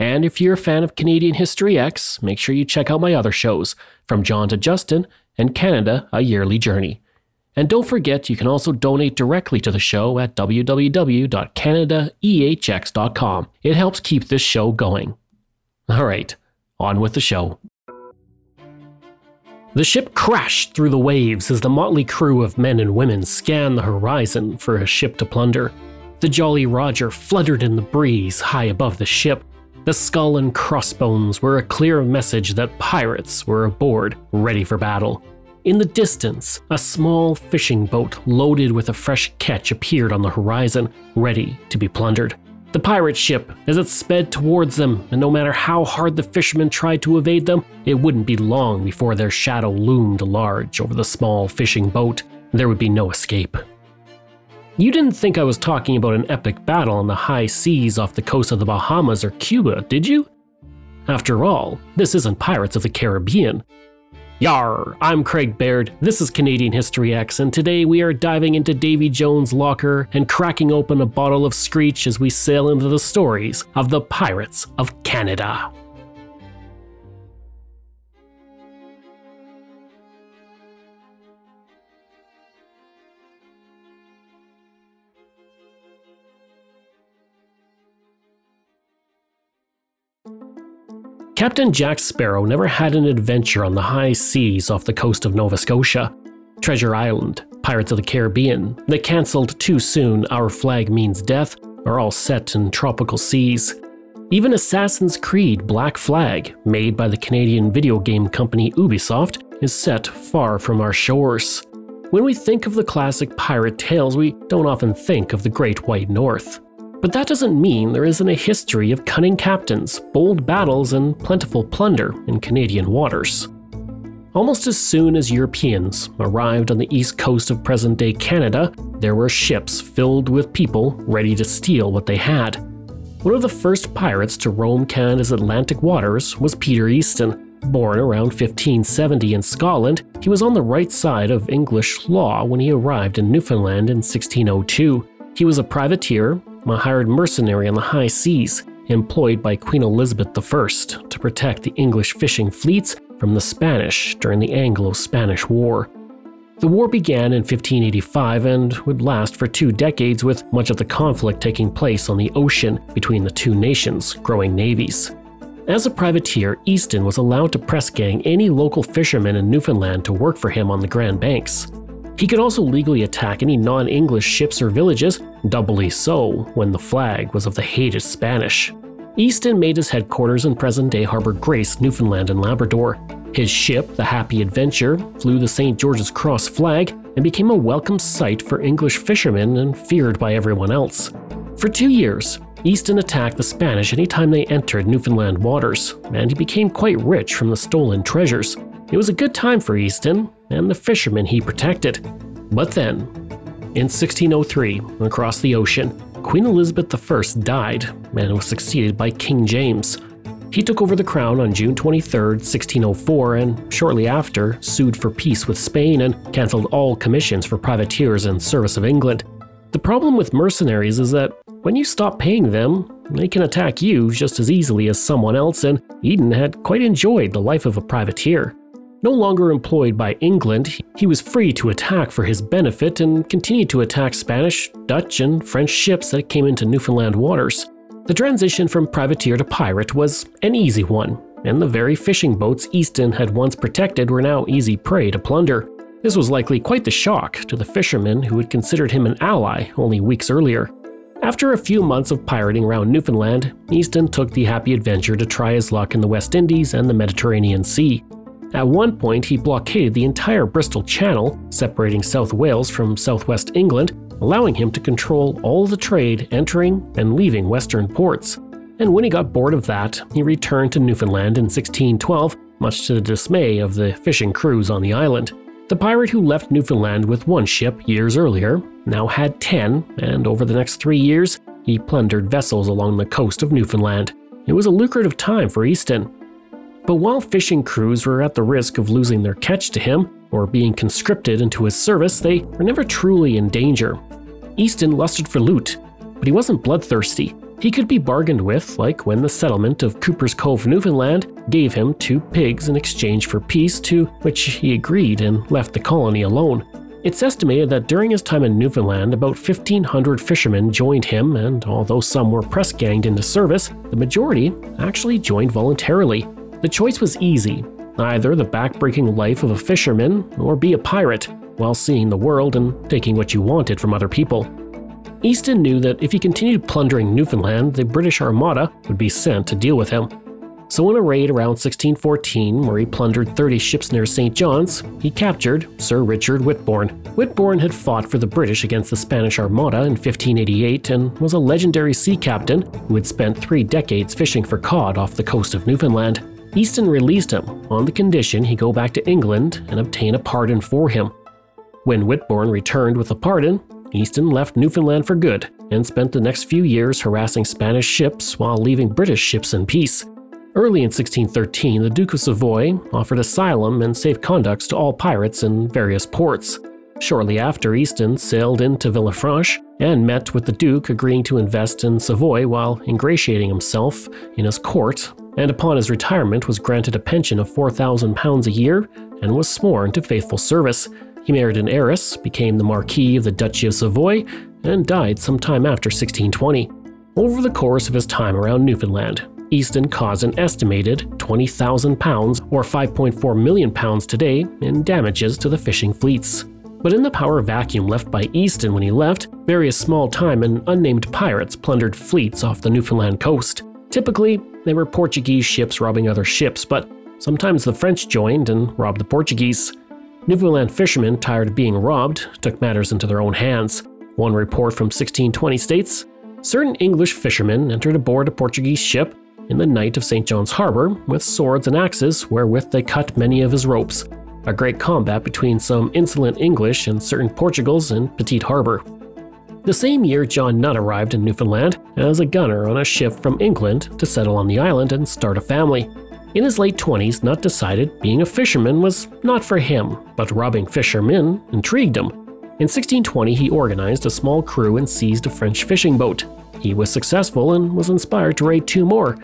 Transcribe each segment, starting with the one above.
And if you're a fan of Canadian History Ehx, make sure you check out my other shows, From John to Justin and Canada, A Yearly Journey. And don't forget, you can also donate directly to the show at www.canadaehx.com. It helps keep this show going. All right, on with the show. The ship crashed through the waves as the motley crew of men and women scanned the horizon for a ship to plunder. The Jolly Roger fluttered in the breeze high above the ship. The skull and crossbones were a clear message that pirates were aboard, ready for battle. In the distance, a small fishing boat loaded with a fresh catch appeared on the horizon, ready to be plundered. The pirate ship, as it sped towards them, and no matter how hard the fishermen tried to evade them, it wouldn't be long before their shadow loomed large over the small fishing boat. There would be no escape. You didn't think I was talking about an epic battle on the high seas off the coast of the Bahamas or Cuba, did you? After all, this isn't Pirates of the Caribbean. Yar, I'm Craig Baird, this is Canadian History Ehx, and today we are diving into Davy Jones' locker and cracking open a bottle of Screech as we sail into the stories of the Pirates of Canada. Captain Jack Sparrow never had an adventure on the high seas off the coast of Nova Scotia. Treasure Island, Pirates of the Caribbean, the cancelled too soon Our Flag Means Death are all set in tropical seas. Even Assassin's Creed Black Flag, made by the Canadian video game company Ubisoft, is set far from our shores. When we think of the classic pirate tales, we don't often think of the Great White North. But that doesn't mean there isn't a history of cunning captains, bold battles, and plentiful plunder in Canadian waters. Almost as soon as Europeans arrived on the east coast of present day Canada, there were ships filled with people ready to steal what they had. One of the first pirates to roam Canada's Atlantic waters was Peter Easton. Born around 1570 in Scotland, he was on the right side of English law when he arrived in Newfoundland in 1602. He was a privateer a hired mercenary on the high seas, employed by Queen Elizabeth I to protect the English fishing fleets from the Spanish during the Anglo Spanish War. The war began in 1585 and would last for two decades, with much of the conflict taking place on the ocean between the two nations' growing navies. As a privateer, Easton was allowed to press gang any local fishermen in Newfoundland to work for him on the Grand Banks. He could also legally attack any non English ships or villages, doubly so when the flag was of the hated Spanish. Easton made his headquarters in present day Harbour Grace, Newfoundland and Labrador. His ship, the Happy Adventure, flew the St. George's Cross flag and became a welcome sight for English fishermen and feared by everyone else. For two years, Easton attacked the Spanish anytime they entered Newfoundland waters, and he became quite rich from the stolen treasures. It was a good time for Easton and the fishermen he protected. But then, in 1603, across the ocean, Queen Elizabeth I died and was succeeded by King James. He took over the crown on June 23, 1604, and shortly after sued for peace with Spain and cancelled all commissions for privateers in service of England. The problem with mercenaries is that when you stop paying them, they can attack you just as easily as someone else, and Easton had quite enjoyed the life of a privateer. No longer employed by England, he was free to attack for his benefit and continued to attack Spanish, Dutch, and French ships that came into Newfoundland waters. The transition from privateer to pirate was an easy one, and the very fishing boats Easton had once protected were now easy prey to plunder. This was likely quite the shock to the fishermen who had considered him an ally only weeks earlier. After a few months of pirating around Newfoundland, Easton took the happy adventure to try his luck in the West Indies and the Mediterranean Sea. At one point, he blockaded the entire Bristol Channel, separating South Wales from southwest England, allowing him to control all the trade entering and leaving western ports. And when he got bored of that, he returned to Newfoundland in 1612 much to the dismay of the fishing crews on the island. The pirate who left Newfoundland with one ship years earlier now had 10, and over the next three years, he plundered vessels along the coast of Newfoundland. It was a lucrative time for Easton. But while fishing crews were at the risk of losing their catch to him or being conscripted into his service, they were never truly in danger. Easton lusted for loot, but he wasn't bloodthirsty. He could be bargained with, like when the settlement of Cooper's Cove, Newfoundland, gave him two pigs in exchange for peace, to which he agreed and left the colony alone. It's estimated that during his time in Newfoundland, about 1,500 fishermen joined him, and although some were press ganged into service, the majority actually joined voluntarily. The choice was easy either the backbreaking life of a fisherman or be a pirate, while seeing the world and taking what you wanted from other people. Easton knew that if he continued plundering Newfoundland, the British Armada would be sent to deal with him. So, in a raid around 1614, where he plundered 30 ships near St. John's, he captured Sir Richard Whitbourne. Whitbourne had fought for the British against the Spanish Armada in 1588 and was a legendary sea captain who had spent three decades fishing for cod off the coast of Newfoundland. Easton released him on the condition he go back to England and obtain a pardon for him. When Whitbourne returned with a pardon, Easton left Newfoundland for good and spent the next few years harassing Spanish ships while leaving British ships in peace. Early in 1613, the Duke of Savoy offered asylum and safe conducts to all pirates in various ports. Shortly after, Easton sailed into Villefranche and met with the Duke, agreeing to invest in Savoy while ingratiating himself in his court, and upon his retirement was granted a pension of £4,000 a year and was sworn to faithful service. He married an heiress, became the Marquis of the Duchy of Savoy, and died sometime after 1620. Over the course of his time around Newfoundland, Easton caused an estimated £20,000 or £5.4 million today in damages to the fishing fleets. But in the power vacuum left by Easton when he left, various small time and unnamed pirates plundered fleets off the Newfoundland coast. Typically, they were Portuguese ships robbing other ships, but sometimes the French joined and robbed the Portuguese. Newfoundland fishermen, tired of being robbed, took matters into their own hands. One report from 1620 states certain English fishermen entered aboard a Portuguese ship in the night of St. John's Harbor with swords and axes wherewith they cut many of his ropes. A great combat between some insolent English and certain Portugals in Petite Harbor. The same year, John Nutt arrived in Newfoundland as a gunner on a ship from England to settle on the island and start a family. In his late 20s, Nutt decided being a fisherman was not for him, but robbing fishermen intrigued him. In 1620, he organized a small crew and seized a French fishing boat. He was successful and was inspired to raid two more.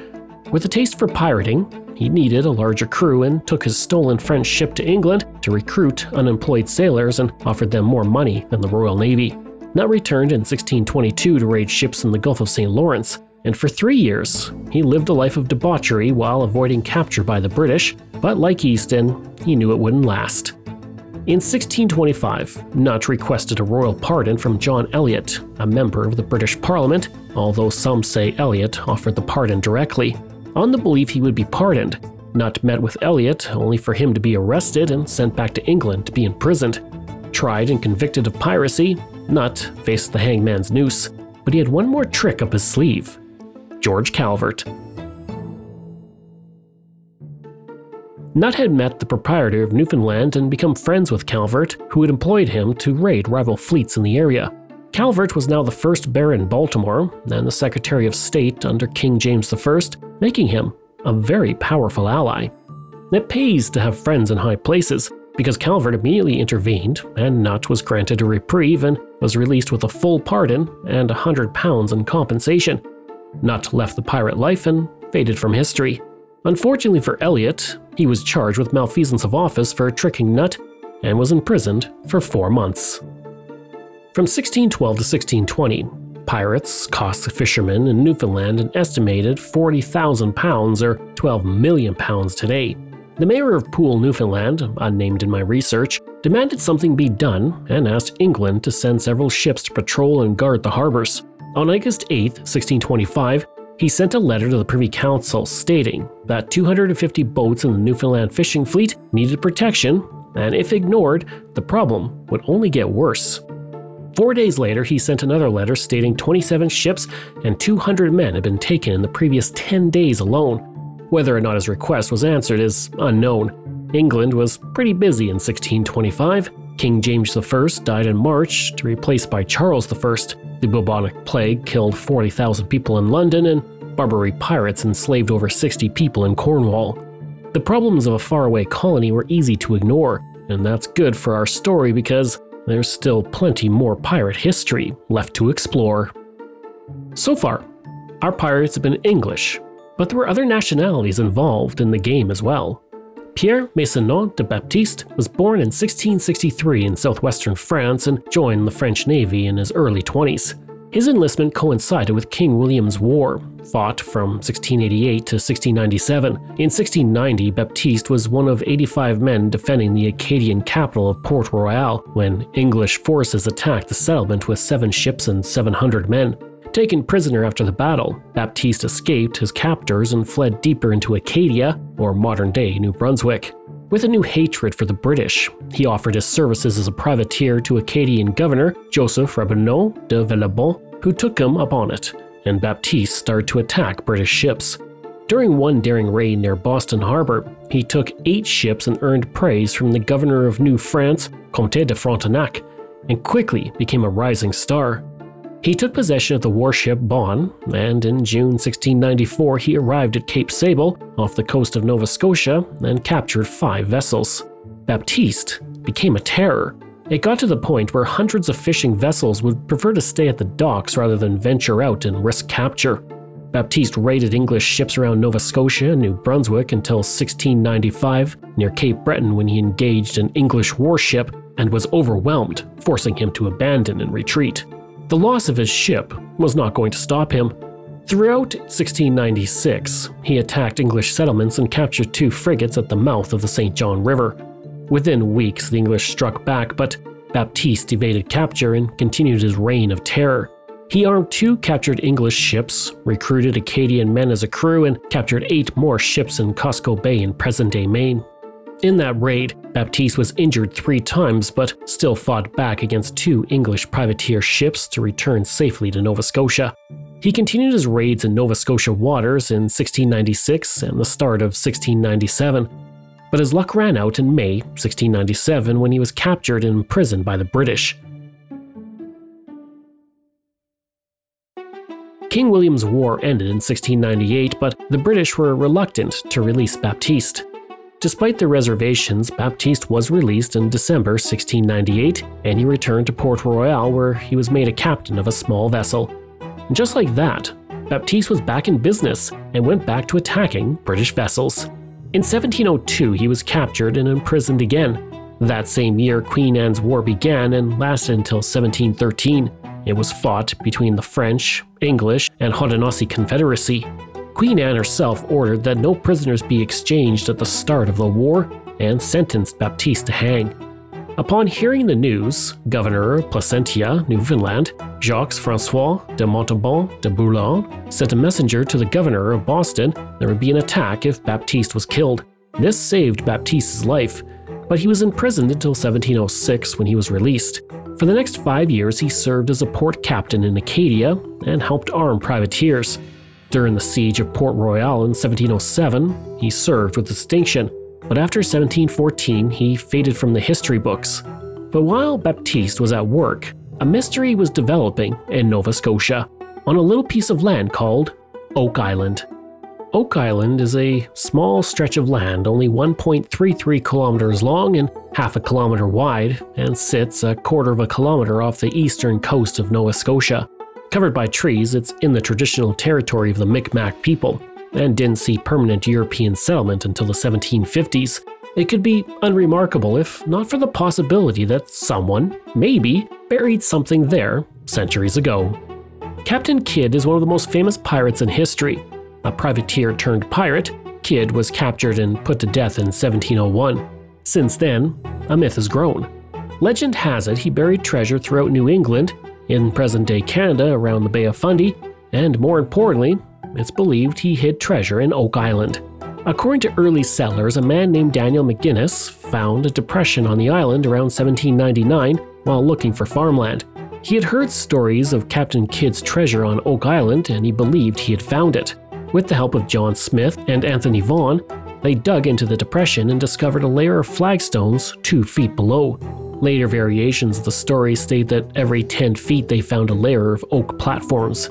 With a taste for pirating, he needed a larger crew and took his stolen French ship to England to recruit unemployed sailors and offered them more money than the Royal Navy. Nutt returned in 1622 to raid ships in the Gulf of St. Lawrence, and for three years, he lived a life of debauchery while avoiding capture by the British, but like Easton, he knew it wouldn't last. In 1625, Nutt requested a royal pardon from John Eliot, a member of the British Parliament, although some say Eliot offered the pardon directly. On the belief he would be pardoned, Nutt met with Eliot only for him to be arrested and sent back to England to be imprisoned. Tried and convicted of piracy, Nutt faced the hangman's noose, but he had one more trick up his sleeve George Calvert. Nutt had met the proprietor of Newfoundland and become friends with Calvert, who had employed him to raid rival fleets in the area. Calvert was now the first Baron Baltimore and the Secretary of State under King James I, making him a very powerful ally. It pays to have friends in high places, because Calvert immediately intervened, and Nutt was granted a reprieve and was released with a full pardon and a hundred pounds in compensation. Nutt left the pirate life and faded from history. Unfortunately for Eliot, he was charged with malfeasance of office for tricking Nutt and was imprisoned for four months. From 1612 to 1620, pirates cost fishermen in Newfoundland an estimated 40,000 pounds or 12 million pounds today. The mayor of Poole, Newfoundland, unnamed in my research, demanded something be done and asked England to send several ships to patrol and guard the harbors. On August 8, 1625, he sent a letter to the Privy Council stating that 250 boats in the Newfoundland fishing fleet needed protection, and if ignored, the problem would only get worse. Four days later, he sent another letter stating 27 ships and 200 men had been taken in the previous 10 days alone. Whether or not his request was answered is unknown. England was pretty busy in 1625. King James I died in March, to replaced by Charles I. The bubonic plague killed 40,000 people in London, and Barbary pirates enslaved over 60 people in Cornwall. The problems of a faraway colony were easy to ignore, and that's good for our story because there's still plenty more pirate history left to explore. So far, our pirates have been English, but there were other nationalities involved in the game as well. Pierre Maisonneuve de Baptiste was born in 1663 in southwestern France and joined the French Navy in his early 20s. His enlistment coincided with King William's War, fought from 1688 to 1697. In 1690, Baptiste was one of 85 men defending the Acadian capital of Port Royal when English forces attacked the settlement with seven ships and 700 men. Taken prisoner after the battle, Baptiste escaped his captors and fled deeper into Acadia, or modern day New Brunswick. With a new hatred for the British, he offered his services as a privateer to Acadian governor Joseph Ragueneau de Villebon, who took him up on it, and Baptiste started to attack British ships. During one daring raid near Boston Harbor, he took eight ships and earned praise from the governor of New France, Comte de Frontenac, and quickly became a rising star. He took possession of the warship Bon, and in June 1694 he arrived at Cape Sable, off the coast of Nova Scotia, and captured five vessels. Baptiste became a terror. It got to the point where hundreds of fishing vessels would prefer to stay at the docks rather than venture out and risk capture. Baptiste raided English ships around Nova Scotia and New Brunswick until 1695, near Cape Breton, when he engaged an English warship and was overwhelmed, forcing him to abandon and retreat. The loss of his ship was not going to stop him. Throughout 1696, he attacked English settlements and captured two frigates at the mouth of the St. John River. Within weeks, the English struck back, but Baptiste evaded capture and continued his reign of terror. He armed two captured English ships, recruited Acadian men as a crew, and captured eight more ships in Casco Bay in present day Maine. In that raid, Baptiste was injured three times but still fought back against two English privateer ships to return safely to Nova Scotia. He continued his raids in Nova Scotia waters in 1696 and the start of 1697, but his luck ran out in May 1697 when he was captured and imprisoned by the British. King William's War ended in 1698, but the British were reluctant to release Baptiste. Despite the reservations, Baptiste was released in December 1698, and he returned to Port Royal where he was made a captain of a small vessel. And just like that, Baptiste was back in business and went back to attacking British vessels. In 1702, he was captured and imprisoned again. That same year, Queen Anne's War began and lasted until 1713. It was fought between the French, English, and Haudenosaunee Confederacy. Queen Anne herself ordered that no prisoners be exchanged at the start of the war and sentenced Baptiste to hang. Upon hearing the news, Governor of Placentia, Newfoundland, Jacques Francois de Monbeton de Brouillan, sent a messenger to the governor of Boston there would be an attack if Baptiste was killed. This saved Baptiste's life, but he was imprisoned until 1706 when he was released. For the next five years, he served as a port captain in Acadia and helped arm privateers. During the siege of Port Royal in 1707, he served with distinction, but after 1714, he faded from the history books. But while Baptiste was at work, a mystery was developing in Nova Scotia on a little piece of land called Oak Island. Oak Island is a small stretch of land only 1.33 kilometers long and half a kilometer wide, and sits a quarter of a kilometer off the eastern coast of Nova Scotia. Covered by trees, it's in the traditional territory of the Micmac people, and didn't see permanent European settlement until the 1750s. It could be unremarkable if not for the possibility that someone, maybe, buried something there centuries ago. Captain Kidd is one of the most famous pirates in history. A privateer turned pirate, Kidd was captured and put to death in 1701. Since then, a myth has grown. Legend has it he buried treasure throughout New England in present day Canada around the Bay of Fundy, and more importantly, it's believed he hid treasure in Oak Island. According to early settlers, a man named Daniel McGinnis found a depression on the island around 1799 while looking for farmland. He had heard stories of Captain Kidd's treasure on Oak Island and he believed he had found it. With the help of John Smith and Anthony Vaughan, they dug into the depression and discovered a layer of flagstones two feet below. Later variations of the story state that every 10 feet they found a layer of oak platforms.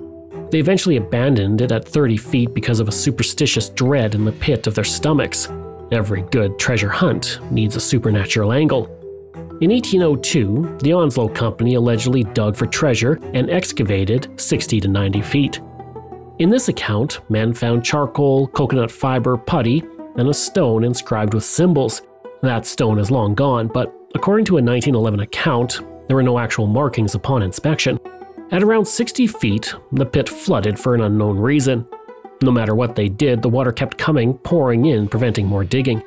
They eventually abandoned it at 30 feet because of a superstitious dread in the pit of their stomachs. Every good treasure hunt needs a supernatural angle. In 1802, the Onslow Company allegedly dug for treasure and excavated 60 to 90 feet. In this account, men found charcoal, coconut fiber, putty, and a stone inscribed with symbols. That stone is long gone, but according to a 1911 account, there were no actual markings upon inspection. At around 60 feet, the pit flooded for an unknown reason. No matter what they did, the water kept coming, pouring in, preventing more digging.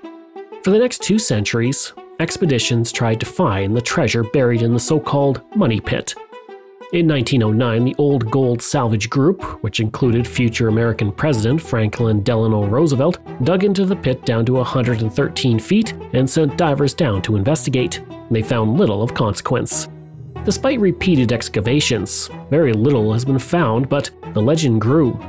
For the next two centuries, expeditions tried to find the treasure buried in the so called Money Pit. In 1909, the Old Gold Salvage Group, which included future American President Franklin Delano Roosevelt, dug into the pit down to 113 feet and sent divers down to investigate. They found little of consequence. Despite repeated excavations, very little has been found, but the legend grew.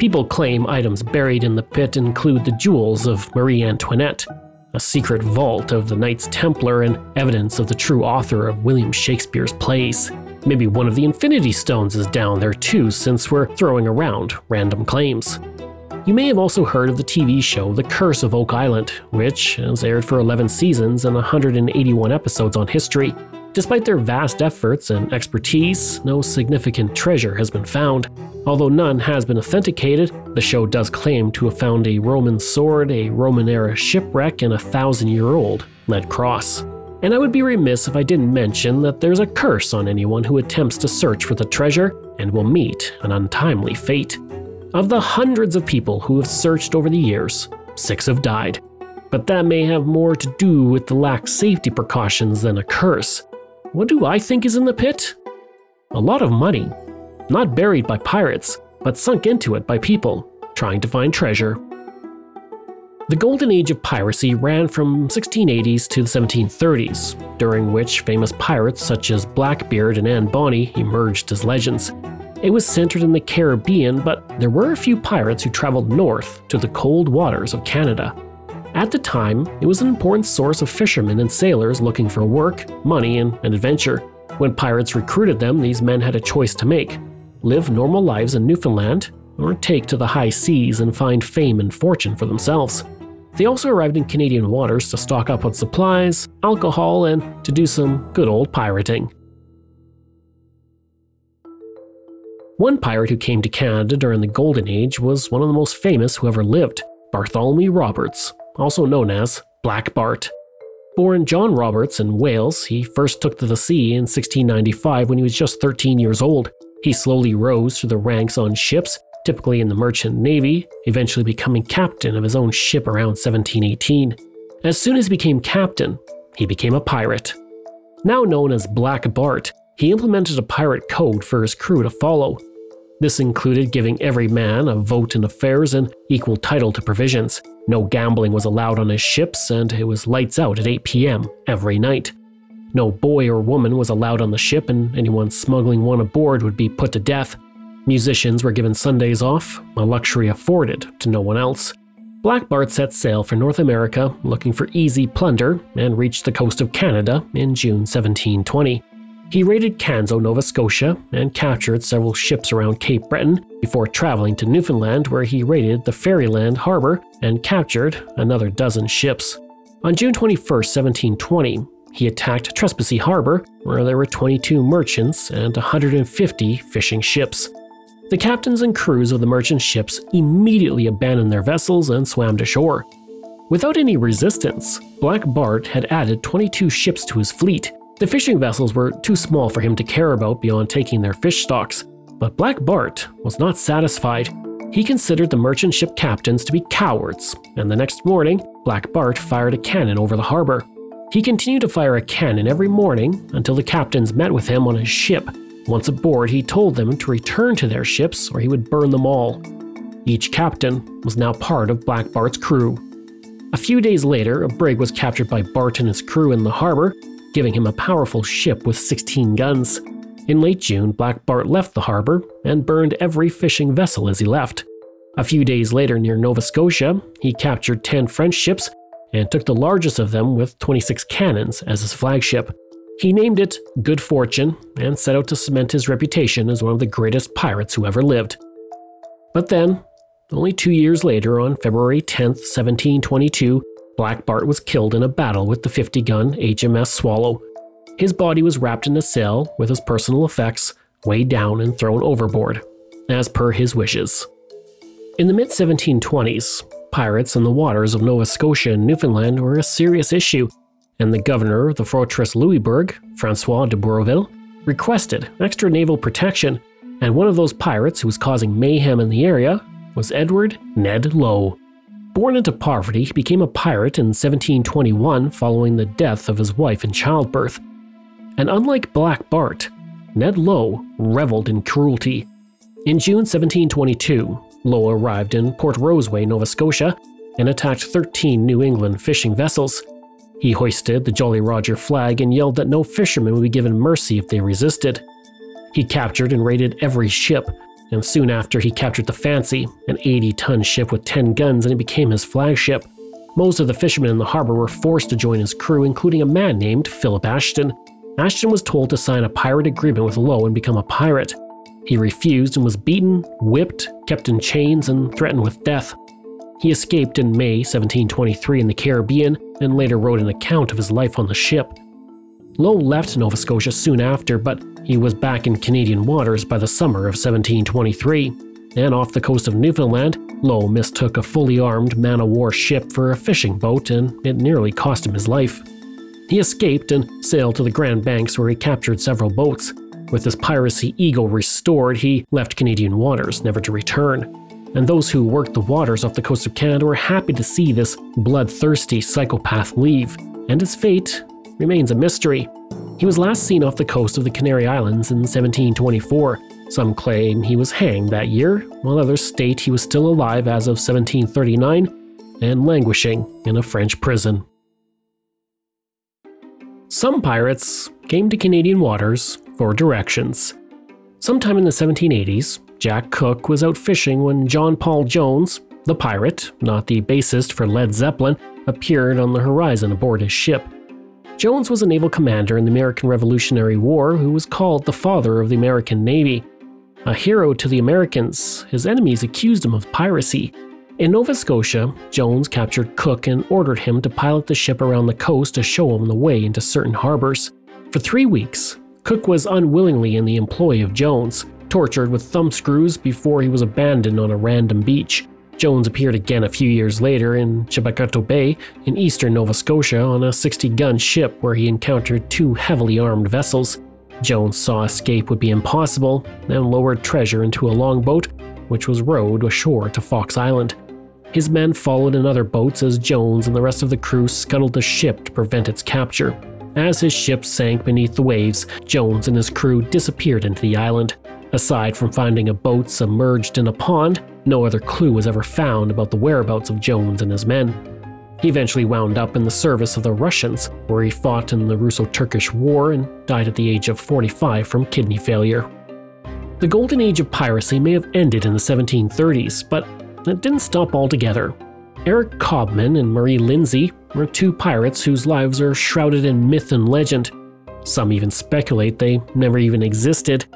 People claim items buried in the pit include the jewels of Marie Antoinette, a secret vault of the Knights Templar, and evidence of the true author of William Shakespeare's plays. Maybe one of the Infinity Stones is down there too, since we're throwing around random claims. You may have also heard of the TV show The Curse of Oak Island, which has aired for 11 seasons and 181 episodes on history. Despite their vast efforts and expertise, no significant treasure has been found. Although none has been authenticated, the show does claim to have found a Roman sword, a Roman era shipwreck, and a thousand year old lead cross. And I would be remiss if I didn't mention that there's a curse on anyone who attempts to search for the treasure and will meet an untimely fate. Of the hundreds of people who have searched over the years, six have died. But that may have more to do with the lack of safety precautions than a curse. What do I think is in the pit? A lot of money. Not buried by pirates, but sunk into it by people trying to find treasure. The golden age of piracy ran from 1680s to the 1730s, during which famous pirates such as Blackbeard and Anne Bonny emerged as legends. It was centered in the Caribbean, but there were a few pirates who traveled north to the cold waters of Canada. At the time, it was an important source of fishermen and sailors looking for work, money, and an adventure. When pirates recruited them, these men had a choice to make live normal lives in Newfoundland, or take to the high seas and find fame and fortune for themselves. They also arrived in Canadian waters to stock up on supplies, alcohol, and to do some good old pirating. One pirate who came to Canada during the Golden Age was one of the most famous who ever lived, Bartholomew Roberts, also known as Black Bart. Born John Roberts in Wales, he first took to the sea in 1695 when he was just 13 years old. He slowly rose through the ranks on ships typically in the merchant navy, eventually becoming captain of his own ship around 1718. As soon as he became captain, he became a pirate. Now known as Black Bart, he implemented a pirate code for his crew to follow. This included giving every man a vote in affairs and equal title to provisions. No gambling was allowed on his ships, and it was lights out at 8 p.m. every night. No boy or woman was allowed on the ship, and anyone smuggling one aboard would be put to death. Musicians were given Sundays off, a luxury afforded to no one else. Black Bart set sail for North America looking for easy plunder and reached the coast of Canada in June 1720. He raided Canso, Nova Scotia, and captured several ships around Cape Breton before traveling to Newfoundland, where he raided the Ferryland harbor and captured another dozen ships. On June 21, 1720, he attacked Trepassey Harbor, where there were 22 merchants and 150 fishing ships. The captains and crews of the merchant ships immediately abandoned their vessels and swam to shore. Without any resistance, Black Bart had added 22 ships to his fleet. The fishing vessels were too small for him to care about beyond taking their fish stocks, but Black Bart was not satisfied. He considered the merchant ship captains to be cowards, and the next morning, Black Bart fired a cannon over the harbor. He continued to fire a cannon every morning until the captains met with him on his ship once aboard, he told them to return to their ships or he would burn them all. Each captain was now part of Black Bart's crew. A few days later, a brig was captured by Bart and his crew in the harbor, giving him a powerful ship with 16 guns. In late June, Black Bart left the harbor and burned every fishing vessel as he left. A few days later, near Nova Scotia, he captured 10 French ships and took the largest of them with 26 cannons as his flagship. He named it Good Fortune and set out to cement his reputation as one of the greatest pirates who ever lived. But then, only two years later, on February 10, 1722, Black Bart was killed in a battle with the 50 gun HMS Swallow. His body was wrapped in a sail with his personal effects weighed down and thrown overboard, as per his wishes. In the mid 1720s, pirates in the waters of Nova Scotia and Newfoundland were a serious issue, and the governor of the Fortress Louisbourg, Francois de Bourville, requested extra naval protection, and one of those pirates who was causing mayhem in the area was Edward Ned Low. Born into poverty, he became a pirate in 1721 following the death of his wife in childbirth. And unlike Black Bart, Ned Low reveled in cruelty. In June 1722, Low arrived in Port Roseway, Nova Scotia, and attacked 13 New England fishing vessels. He hoisted the Jolly Roger flag and yelled that no fishermen would be given mercy if they resisted. He captured and raided every ship, and soon after he captured the Fancy, an 80 ton ship with 10 guns, and it became his flagship. Most of the fishermen in the harbor were forced to join his crew, including a man named Philip Ashton. Ashton was told to sign a pirate agreement with Low and become a pirate. He refused and was beaten, whipped, kept in chains, and threatened with death. He escaped in May 1723 in the Caribbean and later wrote an account of his life on the ship. Low left Nova Scotia soon after, but he was back in Canadian waters by the summer of 1723. And off the coast of Newfoundland, Low mistook a fully armed man o' war ship for a fishing boat, and it nearly cost him his life. He escaped and sailed to the Grand Banks where he captured several boats. With his piracy ego restored, he left Canadian waters, never to return. And those who worked the waters off the coast of Canada were happy to see this bloodthirsty psychopath leave, and his fate remains a mystery. He was last seen off the coast of the Canary Islands in 1724. Some claim he was hanged that year, while others state he was still alive as of 1739 and languishing in a French prison. Some pirates came to Canadian waters for directions. Sometime in the 1780s, Jack Cook was out fishing when John Paul Jones, the pirate, not the bassist for Led Zeppelin, appeared on the horizon aboard his ship. Jones was a naval commander in the American Revolutionary War who was called the father of the American Navy. A hero to the Americans, his enemies accused him of piracy. In Nova Scotia, Jones captured Cook and ordered him to pilot the ship around the coast to show him the way into certain harbors. For three weeks, Cook was unwillingly in the employ of Jones, tortured with thumbscrews before he was abandoned on a random beach. Jones appeared again a few years later in Chedabucto Bay in eastern Nova Scotia on a 60 gun ship where he encountered two heavily armed vessels. Jones saw escape would be impossible and lowered treasure into a longboat, which was rowed ashore to Fox Island. His men followed in other boats as Jones and the rest of the crew scuttled the ship to prevent its capture. As his ship sank beneath the waves, Jones and his crew disappeared into the island. Aside from finding a boat submerged in a pond, no other clue was ever found about the whereabouts of Jones and his men. He eventually wound up in the service of the Russians, where he fought in the Russo Turkish War and died at the age of 45 from kidney failure. The golden age of piracy may have ended in the 1730s, but it didn't stop altogether. Eric Cobham and Marie Lindsay were two pirates whose lives are shrouded in myth and legend. Some even speculate they never even existed,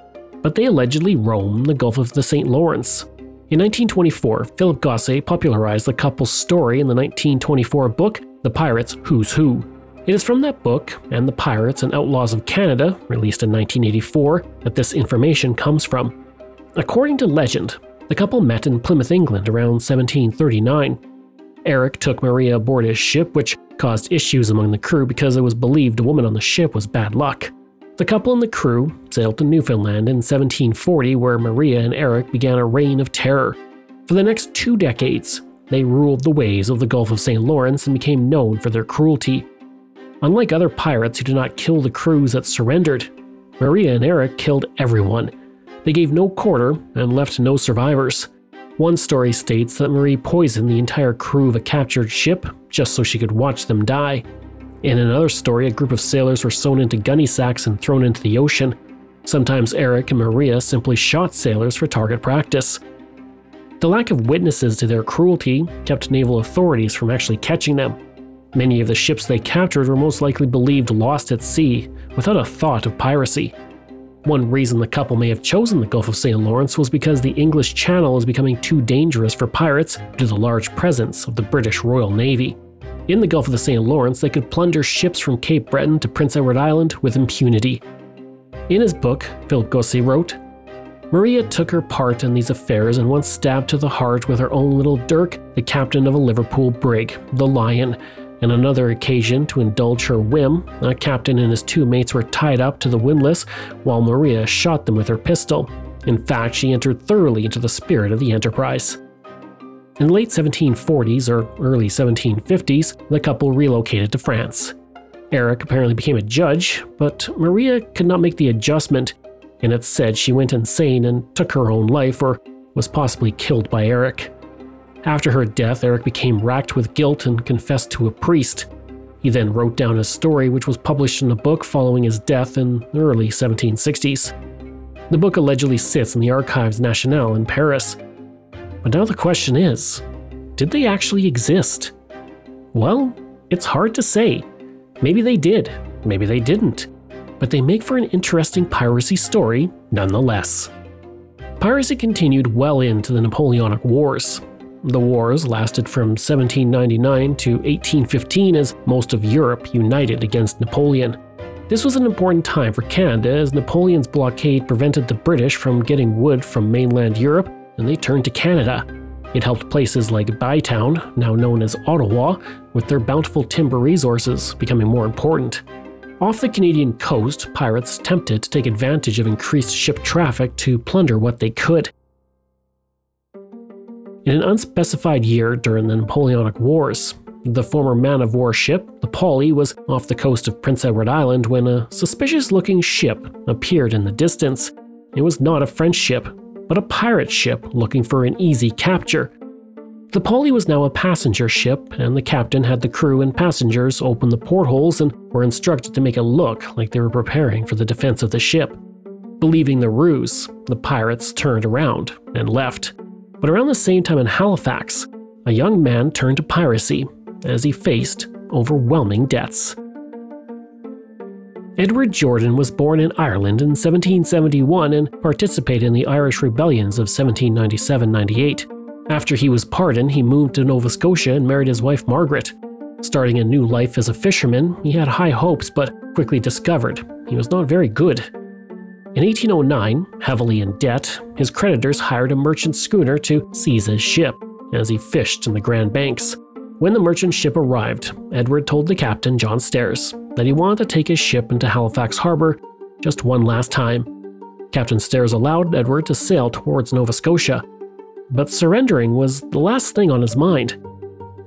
but they allegedly roam the Gulf of the St. Lawrence. In 1924, Philip Gosse popularized the couple's story in the 1924 book, The Pirates Who's Who. It is from that book and The Pirates and Outlaws of Canada, released in 1984, that this information comes from. According to legend, the couple met in Plymouth, England around 1739. Eric took Maria aboard his ship, which caused issues among the crew because it was believed a woman on the ship was bad luck. The couple and the crew sailed to Newfoundland in 1740, where Maria and Eric began a reign of terror. For the next two decades, they ruled the ways of the Gulf of St. Lawrence and became known for their cruelty. Unlike other pirates who did not kill the crews that surrendered, Maria and Eric killed everyone. They gave no quarter and left no survivors. One story states that Marie poisoned the entire crew of a captured ship just so she could watch them die. In another story, a group of sailors were sewn into gunny sacks and thrown into the ocean. Sometimes Eric and Maria simply shot sailors for target practice. The lack of witnesses to their cruelty kept naval authorities from actually catching them. Many of the ships they captured were most likely believed lost at sea, without a thought of piracy. One reason the couple may have chosen the Gulf of St. Lawrence was because the English Channel is becoming too dangerous for pirates due to the large presence of the British Royal Navy. In the Gulf of the St. Lawrence, they could plunder ships from Cape Breton to Prince Edward Island with impunity. In his book, Gosse wrote, Maria took her part in these affairs and once stabbed to the heart with her own little dirk the captain of a Liverpool brig, the Lion. On another occasion, to indulge her whim, a captain and his two mates were tied up to the windlass while Maria shot them with her pistol. In fact, she entered thoroughly into the spirit of the enterprise. In late 1740s or early 1750s, the couple relocated to France. Eric apparently became a judge, but Maria could not make the adjustment and it's said she went insane and took her own life or was possibly killed by Eric. After her death, Eric became racked with guilt and confessed to a priest. He then wrote down his story, which was published in a book following his death in the early 1760s. The book allegedly sits in the Archives Nationales in Paris. But now the question is did they actually exist? Well, it's hard to say. Maybe they did, maybe they didn't but they make for an interesting piracy story nonetheless. Piracy continued well into the Napoleonic Wars. The wars lasted from 1799 to 1815 as most of Europe united against Napoleon. This was an important time for Canada as Napoleon's blockade prevented the British from getting wood from mainland Europe and they turned to Canada. It helped places like Bytown, now known as Ottawa, with their bountiful timber resources becoming more important. Off the Canadian coast, pirates tempted to take advantage of increased ship traffic to plunder what they could. In an unspecified year during the Napoleonic Wars, the former man of war ship, the Polly, was off the coast of Prince Edward Island when a suspicious looking ship appeared in the distance. It was not a French ship, but a pirate ship looking for an easy capture. The Polly was now a passenger ship, and the captain had the crew and passengers open the portholes and were instructed to make it look like they were preparing for the defense of the ship. Believing the ruse, the pirates turned around and left. But around the same time in Halifax, a young man turned to piracy as he faced overwhelming debts. Edward Jordan was born in Ireland in 1771 and participated in the Irish rebellions of 1797 98. After he was pardoned, he moved to Nova Scotia and married his wife Margaret. Starting a new life as a fisherman, he had high hopes but quickly discovered he was not very good. In 1809, heavily in debt, his creditors hired a merchant schooner to seize his ship as he fished in the Grand Banks. When the merchant ship arrived, Edward told the captain, John Stairs, that he wanted to take his ship into Halifax Harbor just one last time. Captain Stairs allowed Edward to sail towards Nova Scotia, but surrendering was the last thing on his mind.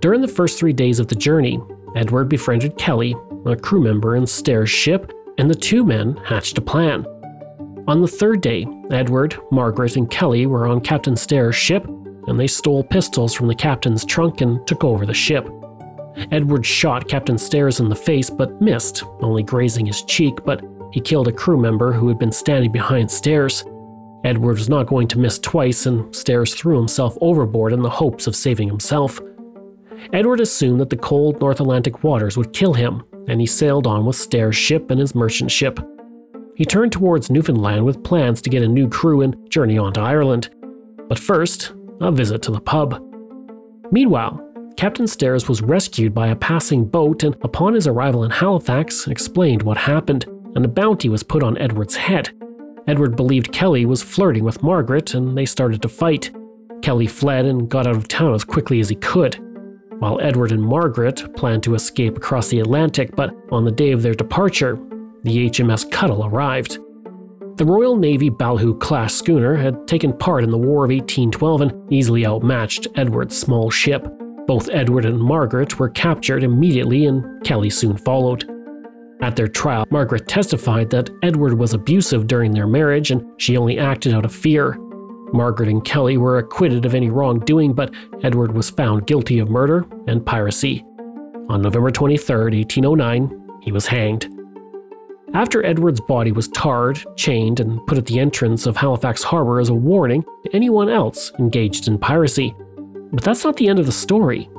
During the first three days of the journey, Edward befriended Kelly, a crew member in Stairs' ship, and the two men hatched a plan. On the third day, Edward, Margaret, and Kelly were on Captain Stairs' ship, and they stole pistols from the captain's trunk and took over the ship. Edward shot Captain Stairs in the face but missed, only grazing his cheek, but he killed a crew member who had been standing behind Stairs. Edward was not going to miss twice, and Stairs threw himself overboard in the hopes of saving himself. Edward assumed that the cold North Atlantic waters would kill him, and he sailed on with Stairs' ship and his merchant ship. He turned towards Newfoundland with plans to get a new crew and journey on to Ireland. But first, a visit to the pub. Meanwhile, Captain Stairs was rescued by a passing boat and, upon his arrival in Halifax, explained what happened, and a bounty was put on Edward's head. Edward believed Kelly was flirting with Margaret, and they started to fight. Kelly fled and got out of town as quickly as he could. While Edward and Margaret planned to escape across the Atlantic, but on the day of their departure, the HMS Cuttle arrived. The Royal Navy Ballahoo class schooner had taken part in the War of 1812 and easily outmatched Edward's small ship. Both Edward and Margaret were captured immediately, and Kelly soon followed. At their trial, Margaret testified that Edward was abusive during their marriage and she only acted out of fear. Margaret and Kelly were acquitted of any wrongdoing, but Edward was found guilty of murder and piracy. On November 23, 1809, he was hanged. After Edward's body was tarred, chained, and put at the entrance of Halifax Harbor as a warning to anyone else engaged in piracy. But that's not the end of the story.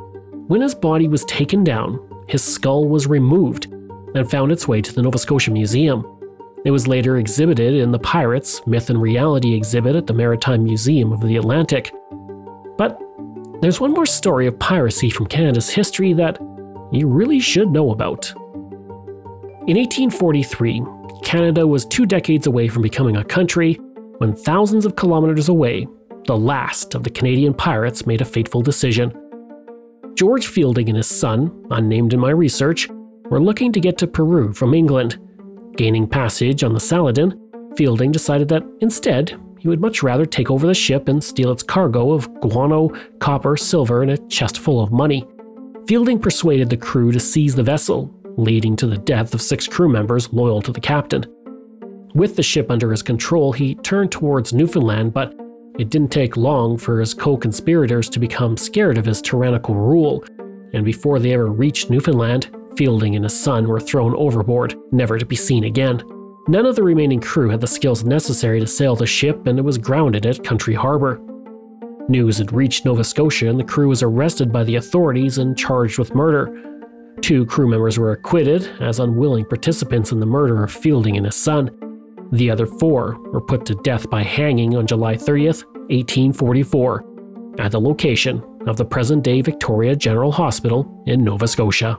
When his body was taken down, his skull was removed and found its way to the Nova Scotia Museum. It was later exhibited in the Pirates Myth and Reality exhibit at the Maritime Museum of the Atlantic. But there's one more story of piracy from Canada's history that you really should know about. In 1843, Canada was two decades away from becoming a country when thousands of kilometers away, the last of the Canadian pirates made a fateful decision. George Fielding and his son, unnamed in my research, were looking to get to Peru from England. Gaining passage on the Saladin, Fielding decided that instead, he would much rather take over the ship and steal its cargo of guano, copper, silver, and a chest full of money. Fielding persuaded the crew to seize the vessel, leading to the death of six crew members loyal to the captain. With the ship under his control, he turned towards Newfoundland, but it didn't take long for his co conspirators to become scared of his tyrannical rule, and before they ever reached Newfoundland, Fielding and his son were thrown overboard, never to be seen again. None of the remaining crew had the skills necessary to sail the ship, and it was grounded at Country Harbor. News had reached Nova Scotia, and the crew was arrested by the authorities and charged with murder. Two crew members were acquitted as unwilling participants in the murder of Fielding and his son. The other four were put to death by hanging on July 30th, 1844, at the location of the present day Victoria General Hospital in Nova Scotia.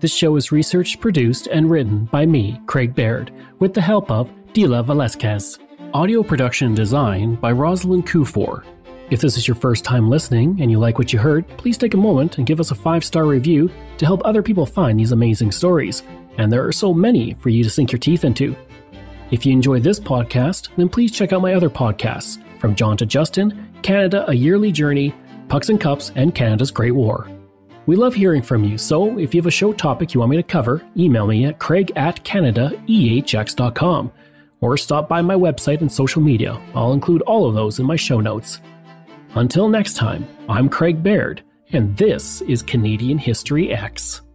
This show is researched, produced, and written by me, Craig Baird, with the help of Dila Velasquez. Audio production and design by Rosalind Kufor. If this is your first time listening and you like what you heard, please take a moment and give us a five star review to help other people find these amazing stories. And there are so many for you to sink your teeth into. If you enjoy this podcast, then please check out my other podcasts From John to Justin, Canada, A Yearly Journey, Pucks and Cups, and Canada's Great War. We love hearing from you, so if you have a show topic you want me to cover, email me at craig at canadaehx.com or stop by my website and social media. I'll include all of those in my show notes. Until next time, I'm Craig Baird, and this is Canadian History Ehx.